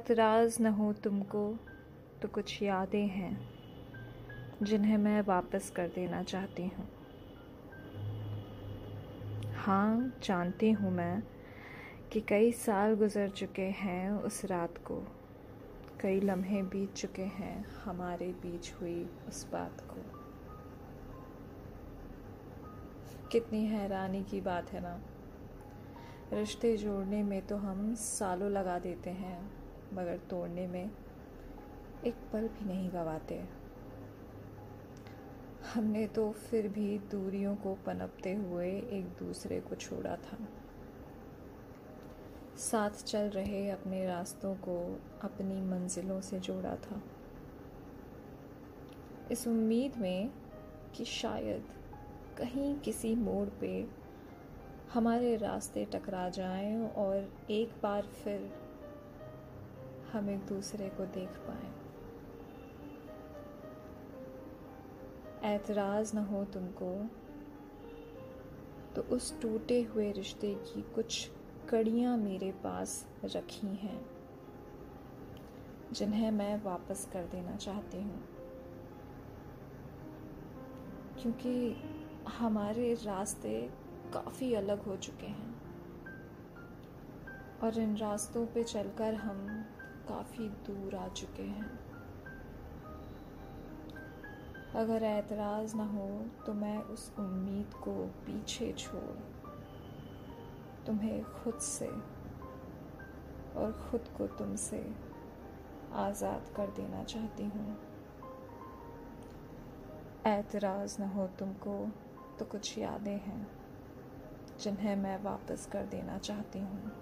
ऐतराज़ न हो तुमको तो कुछ यादें हैं, जिन्हें मैं वापस कर देना चाहती हूँ। हाँ जानती हूँ मैं कि कई साल गुज़र चुके हैं उस रात को। कई लम्हे बीत चुके हैं हमारे बीच हुई उस बात को। कितनी हैरानी की बात है ना। रिश्ते जोड़ने में तो हम सालों लगा देते हैं। मगर तोड़ने में एक पल भी नहीं गवाते। हमने तो फिर भी दूरियों को पनपते हुए एक दूसरे को छोड़ा था। साथ चल रहे अपने रास्तों को अपनी मंजिलों से जोड़ा था। इस उम्मीद में कि शायद कहीं किसी मोड़ पे हमारे रास्ते टकरा जाएँ और एक बार फिर हम एक दूसरे को देख पाए। ऐतराज़ न हो तुमको तो उस टूटे हुए रिश्ते की कुछ कड़ियाँ मेरे पास रखी हैं, जिन्हें मैं वापस कर देना चाहती हूँ। क्योंकि हमारे रास्ते काफ़ी अलग हो चुके हैं, और इन रास्तों पे चलकर हम काफ़ी दूर आ चुके हैं। अगर ऐतराज़ ना हो तो मैं उस उम्मीद को पीछे छोड़। तुम्हें खुद से और ख़ुद को तुमसे आज़ाद कर देना चाहती हूँ। एतराज़ न हो तुमको तो कुछ यादें हैं जिन्हें मैं वापस कर देना चाहती हूँ।